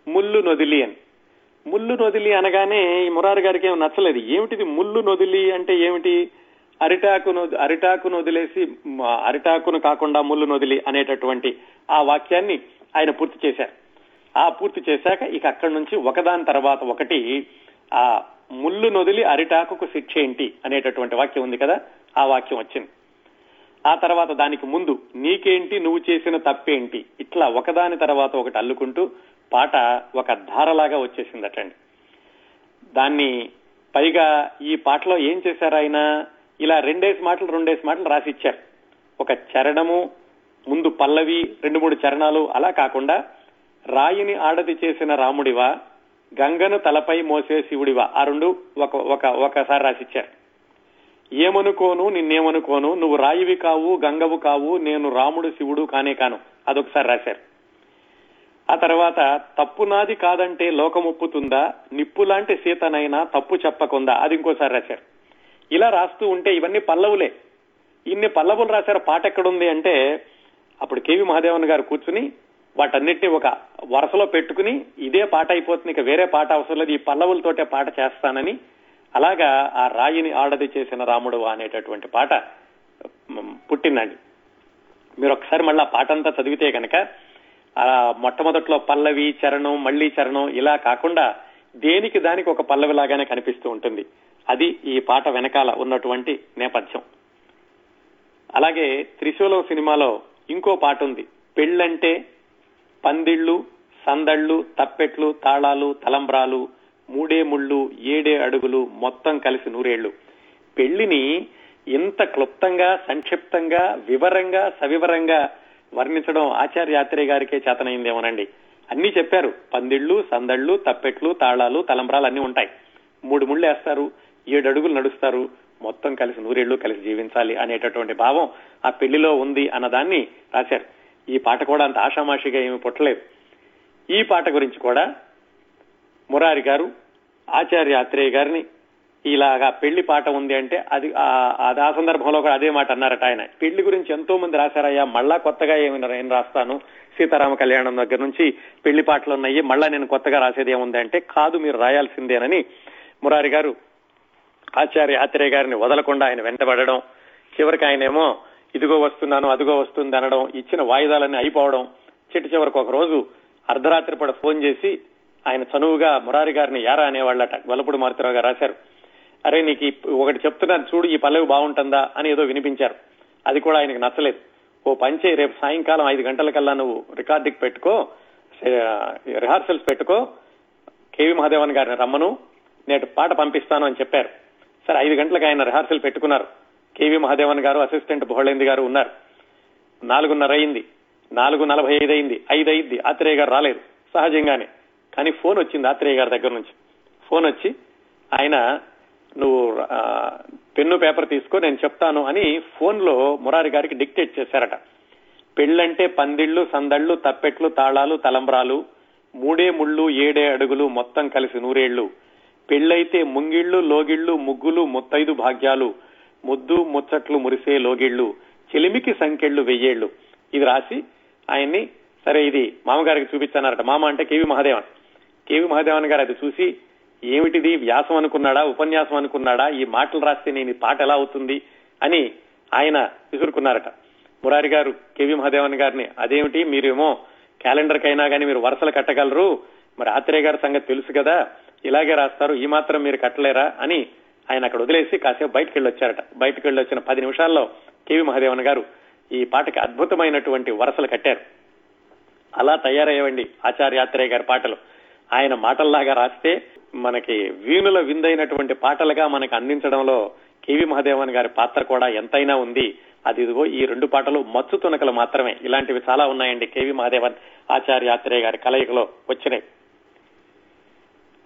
ముల్లు నొదిలి అని. ముల్లు నొదిలి అనగానే ఈ మురారి గారికి ఏమి నచ్చలేదు. ఏమిటిది ముల్లు నొదిలి అంటే ఏమిటి? అరిటాకును అరిటాకును వదిలేసి అరిటాకును కాకుండా ముళ్ళు నొదిలి అనేటటువంటి ఆ వాక్యాన్ని ఆయన పూర్తి చేశారు. ఆ పూర్తి చేశాక ఇక అక్కడి నుంచి ఒకదాని తర్వాత ఒకటి ఆ ముళ్ళు నొదిలి అరిటాకుకు శిక్ష ఏంటి అనేటటువంటి వాక్యం ఉంది కదా ఆ వాక్యం వచ్చింది. ఆ తర్వాత దానికి ముందు నీకేంటి నువ్వు చేసిన తప్పేంటి? ఇట్లా ఒకదాని తర్వాత ఒకటి అల్లుకుంటూ పాట ఒక ధారలాగా వచ్చేసిందటండి. దాన్ని పైగా ఈ పాటలో ఏం చేశారు ఆయన? ఇలా రెండేసి మాటలు రెండేసి మాటలు రాసిచ్చారు ఒక చరణము ముందు పల్లవి రెండు మూడు చరణాలు అలా కాకుండా రాయిని ఆడది చేసిన రాముడివా గంగను తలపై మోసే శివుడివా ఆ రెండు ఒక ఒక ఒకసారి రాసిచ్చారు ఏమనుకోను నిన్నేమనుకోను నువ్వు రాయివి కావు గంగవు కావు నేను రాముడు శివుడు కానే కాను అదొకసారి రాశారు. ఆ తర్వాత తప్పు నాది కాదంటే లోకముప్పుతుందా? నిప్పు లాంటి సీతనైనా తప్పు చెప్పకుందా? అది ఇంకోసారి రాశారు. ఇలా రాస్తూ ఉంటే ఇవన్నీ పల్లవులే. ఇన్ని పల్లవులు రాశారు పాట ఎక్కడుంది అంటే అప్పుడు కేవి మహాదేవన్ గారు కూర్చుని వాటన్నిటిని ఒక వరుసలో పెట్టుకుని ఇదే పాట అయిపోతుంది ఇక వేరే పాట అవసరం లేదు ఈ పల్లవులతోటే పాట చేస్తానని అలాగా ఆ రాయిని ఆడది చేసిన రాముడు అనేటటువంటి పాట పుట్టిందండి మీరు ఒకసారి మళ్ళీ ఆ పాట అంతా చదివితే కనుక ఆ మొట్టమొదట్లో పల్లవి చరణం మళ్ళీ చరణం ఇలా కాకుండా దేనికి దానికి ఒక పల్లవి లాగానే కనిపిస్తూ ఉంటుంది. అది ఈ పాట వెనకాల ఉన్నటువంటి నేపథ్యం. అలాగే త్రిశూలం సినిమాలో ఇంకో పాట ఉంది. పెళ్ళంటే పందిళ్ళు సందళ్ళు తప్పెట్లు తాళాలు తలంబ్రాలు మూడే ముళ్ళు ఏడే అడుగులు మొత్తం కలిసి నూరేళ్ళు పెళ్ళిని ఇంత క్లుప్తంగా సంక్షిప్తంగా వివరంగా సవివరంగా వర్ణించడం ఆచార్య ఆత్రేయ గారికే చేతనైందేమోనండి. అన్ని చెప్పారు. పందిళ్ళు సందళ్ళు తప్పెట్లు తాళాలు తలంబ్రాలు అన్ని ఉంటాయి. మూడు ముళ్ళు వేస్తారు. ఏడు అడుగులు నడుస్తారు. మొత్తం కలిసి నూరేళ్ళు కలిసి జీవించాలి అనేటటువంటి భావం ఆ పెళ్ళిలో ఉంది అన్నదాన్ని రాశారు. ఈ పాట కూడా అంత ఆషామాషిగా ఏమి పుట్టలేదు. ఈ పాట గురించి కూడా మురారి గారు ఆచార్య అత్రేయ గారిని ఇలాగా పెళ్ళి పాట ఉంది అంటే అది ఆ- అది ఆ సందర్భంలో కూడా అదే మాట అన్నారట ఆయన. పెళ్ళి గురించి ఎంతో మంది రాశారయ్యా మళ్ళా కొత్తగా ఏమైనా నేను రాస్తాను? సీతారామ కళ్యాణం దగ్గర నుంచి పెళ్ళి పాటలు ఉన్నాయి మళ్ళా నేను కొత్తగా రాసేది ఏముంది అంటే కాదు మీరు రాయాల్సిందేనని మురారి గారు ఆచార్య ఆత్రేయ గారిని వదలకుండా ఆయన వెంటబడడం చివరికి ఆయనేమో ఇదిగో వస్తున్నాను అదిగో వస్తుంది అనడం ఇచ్చిన వాయిదాలన్నీ అయిపోవడం చిట్టు చివరికి ఒక రోజు అర్ధరాత్రి పూట ఫోన్ చేసి ఆయన చనువుగా మురారి గారిని యారా అనేవాళ్ళట వలపుడు మారుతిరావు గారు రాశారు. అరే నీకు ఒకటి చెప్తున్నాను చూడు ఈ పల్లవి బాగుంటుందా అని ఏదో వినిపించారు. అది కూడా ఆయనకు నచ్చలేదు. ఓ పంచే రేపు సాయంకాలం ఐదు గంటల కల్లా నువ్వు రికార్డింగ్ పెట్టుకో రిహార్సల్స్ పెట్టుకో కేవి మహాదేవన్ గారిని రమ్మను నేటి పాట పంపిస్తాను అని చెప్పారు. సరే ఐదు గంటలకు ఆయన రిహార్సల్ పెట్టుకున్నారు. కేవి మహాదేవన్ గారు అసిస్టెంట్ బోళేంది గారు ఉన్నారు. నాలుగున్నర అయింది. నాలుగు నలభై ఐదు అయింది. ఐదు అయింది. ఆత్రేయ గారు రాలేదు. సహజంగానే. కానీ ఫోన్ వచ్చింది ఆత్రేయ గారి దగ్గర నుంచి. ఫోన్ వచ్చి ఆయన నువ్వు ఆ, పెన్ను పేపర్ తీసుకో నేను చెప్తాను అని ఫోన్లో మురారి గారికి డిక్టేట్ చేశారట. పెళ్ళంటే పందిళ్ళు సందళ్ళు తప్పెట్లు తాళాలు తలంబ్రాలు మూడే ముళ్ళు ఏడే అడుగులు మొత్తం కలిసి నూరేళ్ళు పెళ్ళైతే ముంగిళ్ళు లోగిళ్ళు ముగ్గులు ముత్తైదు భాగ్యాలు ముద్దు ముచ్చట్లు మురిసే లోగిళ్ళు చెలిమికి సంకెళ్ళు వెయ్యేళ్ళు ఇది రాసి ఆయన్ని సరే ఇది మామగారికి చూపించన్నారట. మామ అంటే కేవి మహాదేవన్. కేవి మహాదేవన్ గారు అది చూసి ఏమిటిది? వ్యాసం అనుకున్నాడా? ఉపన్యాసం అనుకున్నాడా? ఈ మాటలు రాస్తే నేను ఈ పాట ఎలా అవుతుంది? అని ఆయన విసురుకున్నారట. మురారి గారు కేవి మహాదేవన్ గారిని అదేమిటి? మీరేమో క్యాలెండర్ కైనా కానీ మీరు వరుసలు కట్టగలరు? మరి ఆత్రేయ గారి సంగతి తెలుసు కదా? ఇలాగే రాస్తారు ఈ మాత్రం మీరు కట్టలేరా? అని ఆయన అక్కడ వదిలేసి కాసేపు బయటకు వెళ్ళి వచ్చారట బయటకు వెళ్ళి వచ్చిన పది నిమిషాల్లో కేవి మహాదేవన్ గారు ఈ పాటకి అద్భుతమైనటువంటి వరసలు కట్టారు. అలా తయారయ్యేవండి ఆచార్య ఆత్రేయ గారి పాటలు. ఆయన మాటల్లాగా రాస్తే మనకి వీణుల విందైనటువంటి పాటలుగా మనకు అందించడంలో కేవి మహాదేవన్ గారి పాత్ర కూడా ఎంతైనా ఉంది. అది ఇదిగో ఈ రెండు పాటలు మచ్చు తునకలు మాత్రమే. ఇలాంటివి చాలా ఉన్నాయండి కేవి మహాదేవన్ ఆచార్య ఆత్రేయ గారి కలయికలో వచ్చినాయి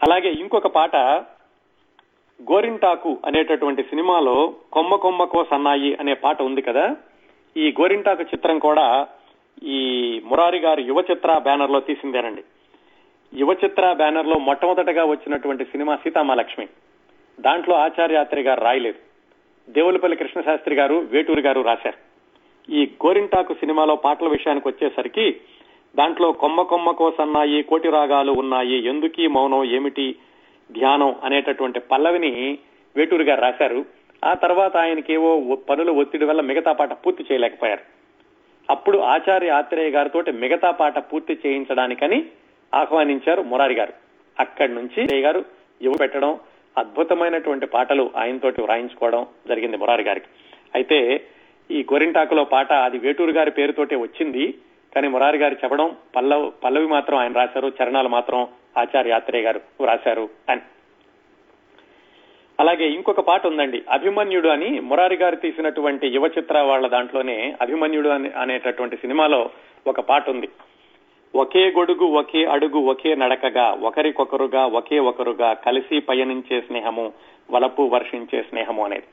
అలాగే ఇంకొక పాట గోరింటాకు అనేటటువంటి సినిమాలో కొమ్మ కొమ్మకో సన్నాయి అనే పాట ఉంది కదా. ఈ గోరింటాకు చిత్రం కూడా ఈ మురారి గారు యువ చిత్ర బ్యానర్లో తీసిందేనండి. యువ చిత్ర బ్యానర్లో మొట్టమొదటగా వచ్చినటువంటి సినిమా సీతామాలక్ష్మి దాంట్లో ఆచార్యాత్రి గారు రాయలేదు. దేవులపల్లి కృష్ణశాస్త్రి గారు వేటూరి గారు రాశారు. ఈ గోరింటాకు సినిమాలో పాటల విషయానికి వచ్చేసరికి దాంట్లో కొమ్మ కొమ్మ కోసన్నాయి కోటి రాగాలు ఉన్నాయి ఎందుకీ మౌనం ఏమిటి ధ్యానం అనేటటువంటి పల్లవిని వేటూరి గారు రాశారు. ఆ తర్వాత ఆయనకేవో పనుల ఒత్తిడి వల్ల మిగతా పాట పూర్తి చేయలేకపోయారు. అప్పుడు ఆచార్య ఆత్రేయ గారితో మిగతా పాట పూర్తి చేయించడానికని ఆహ్వానించారు మురారి గారు. అక్కడి నుంచి గారు యువ పెట్టడం అద్భుతమైనటువంటి పాటలు ఆయనతోటి వ్రాయించుకోవడం జరిగింది మురారి గారికి. అయితే ఈ గోరింటాకులో పాట అది వేటూరు గారి పేరుతోటే వచ్చింది కానీ మురారి గారు చెప్పడం పల్లవ్ పల్లవి మాత్రం ఆయన రాశారు చరణాలు మాత్రం ఆచార్య యాత్రే గారు రాశారు అని. అలాగే ఇంకొక పాట ఉందండి అభిమన్యుడు అని మురారి గారు తీసినటువంటి యువ చిత్ర వాళ్ళ దాంట్లోనే అభిమన్యుడు అని అనేటటువంటి సినిమాలో ఒక పాట ఉంది. ఒకే గొడుగు ఒకే అడుగు ఒకే నడకగా ఒకరికొకరుగా ఒకే ఒకరుగా కలిసి పయనించే స్నేహము వలపు వర్షించే స్నేహము అనేది.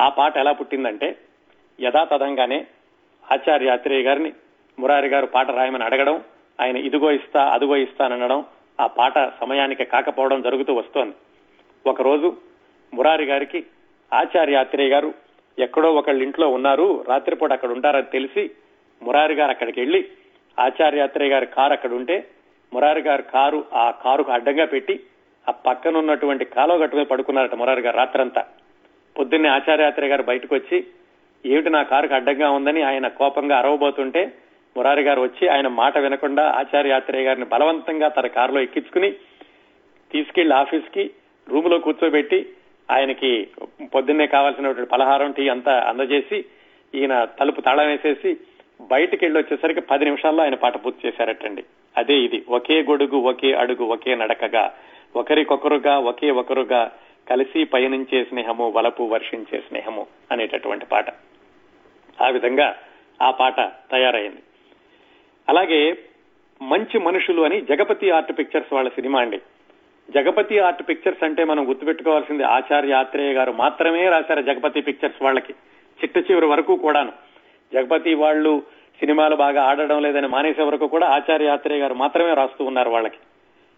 ఆ పాట ఎలా పుట్టిందంటే యథాతథంగానే ఆచార్య అత్రేయ గారిని మురారి గారు పాట రాయమని అడగడం ఆయన ఇదిగో ఇస్తా అదిగో ఇస్తానడం ఆ పాట సమయానికి కాకపోవడం జరుగుతూ వస్తోంది. ఒకరోజు మురారి గారికి ఆచార్య అత్రేయ గారు ఎక్కడో ఒకళ్ళ ఇంట్లో ఉన్నారు రాత్రిపూట అక్కడ ఉంటారని తెలిసి మురారి గారు అక్కడికి వెళ్ళి ఆచార్య గారి కారు అక్కడ ఉంటే మురారి గారి కారు ఆ కారుకు అడ్డంగా పెట్టి ఆ పక్కన ఉన్నటువంటి కాలువ గట్టు మీద పడుకున్నారట మురారి గారు రాత్రంతా. పొద్దున్నే ఆచార్యాత్రేయ గారు బయటకు వచ్చి ఏమిటి నా కారుకు అడ్డంగా ఉందని ఆయన కోపంగా అరవబోతుంటే మురారి గారు వచ్చి ఆయన మాట వినకుండా ఆచార్యాత్రేయ గారిని బలవంతంగా తన కారులో ఎక్కించుకుని తీసుకెళ్ళి ఆఫీస్కి రూమ్లో కూర్చోబెట్టి ఆయనకి పొద్దున్నే కావాల్సినటువంటి పలహారం టీ అంతా అందజేసి ఈయన తలుపు తాళం వేసేసి బయటికి వెళ్ళి వచ్చేసరికి పది నిమిషాల్లో ఆయన పాట పూర్తి చేశారటండి. అదే ఇది. ఒకే గొడుగు ఒకే అడుగు ఒకే నడకగా. ఒకరికొకరుగా ఒకే ఒకరుగా కలిసి పయనించే స్నేహము వలపు వర్షించే స్నేహము అనేటటువంటి పాట. ఆ విధంగా ఆ పాట తయారైంది. అలాగే మంచి మనుషులు అని జగపతి ఆర్ట్ పిక్చర్స్ వాళ్ళ సినిమా అండి. జగపతి ఆర్ట్ పిక్చర్స్ అంటే మనం గుర్తుపెట్టుకోవాల్సింది ఆచార్య ఆత్రేయ గారు మాత్రమే రాశారు జగపతి పిక్చర్స్ వాళ్ళకి. చిట్ట చివరి వరకు కూడాను. జగపతి వాళ్ళు సినిమాలు బాగా ఆడడం లేదని మానేసే వరకు కూడా ఆచార్య యాత్రే గారు మాత్రమే రాస్తూ ఉన్నారు వాళ్ళకి.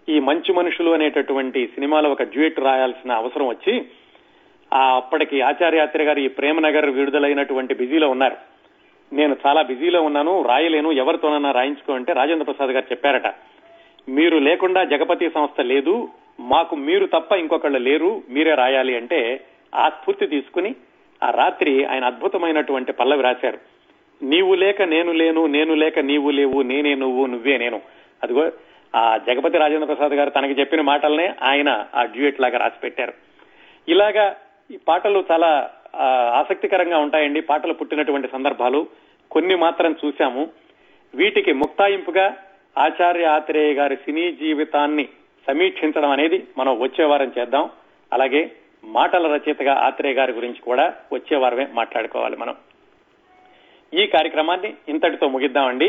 ఈ మంచి మనుషులు అనేటటువంటి సినిమాలో ఒక డ్యూయట్ రాయాల్సిన అవసరం వచ్చి ఆ అప్పటికి ఆచార్య యాత్రే గారు ఈ ప్రేమనగర్ విడుదలైనటువంటి బిజీలో ఉన్నారు. నేను చాలా బిజీలో ఉన్నాను రాయలేను ఎవరితోనన్నా రాయించుకో అంటే రాజేంద్ర ప్రసాద్ గారు చెప్పారట. మీరు లేకుండా జగపతి సంస్థ లేదు మాకు మీరు తప్ప ఇంకొకళ్ళు లేరు మీరే రాయాలి అంటే ఆ స్ఫూర్తి తీసుకుని ఆ రాత్రి ఆయన అద్భుతమైనటువంటి పల్లవి రాశారు. నీవు లేక నేను లేను నేను లేక నీవు లేవు నేనే నువ్వు నువ్వే నేను. అదిగో ఆ జగపతి రాజేంద్ర ప్రసాద్ గారు తనకి చెప్పిన మాటలనే ఆయన ఆ డ్యూయట్ లాగా రాసి పెట్టారు. ఇలాగా ఈ పాటలు చాలా ఆసక్తికరంగా ఉంటాయండి. పాటలు పుట్టినటువంటి సందర్భాలు కొన్ని మాత్రం చూశాము. వీటికి ముక్తాయింపుగా ఆచార్య ఆత్రేయ గారి సినీ జీవితాన్ని సమీక్షించడం అనేది మనం వచ్చే వారం చేద్దాం. అలాగే మాటల రచయితగా ఆత్రేయ గారి గురించి కూడా వచ్చే వారమే మాట్లాడుకోవాలి మనం. ఈ కార్యక్రమాన్ని ఇంతటితో ముగిద్దామండి.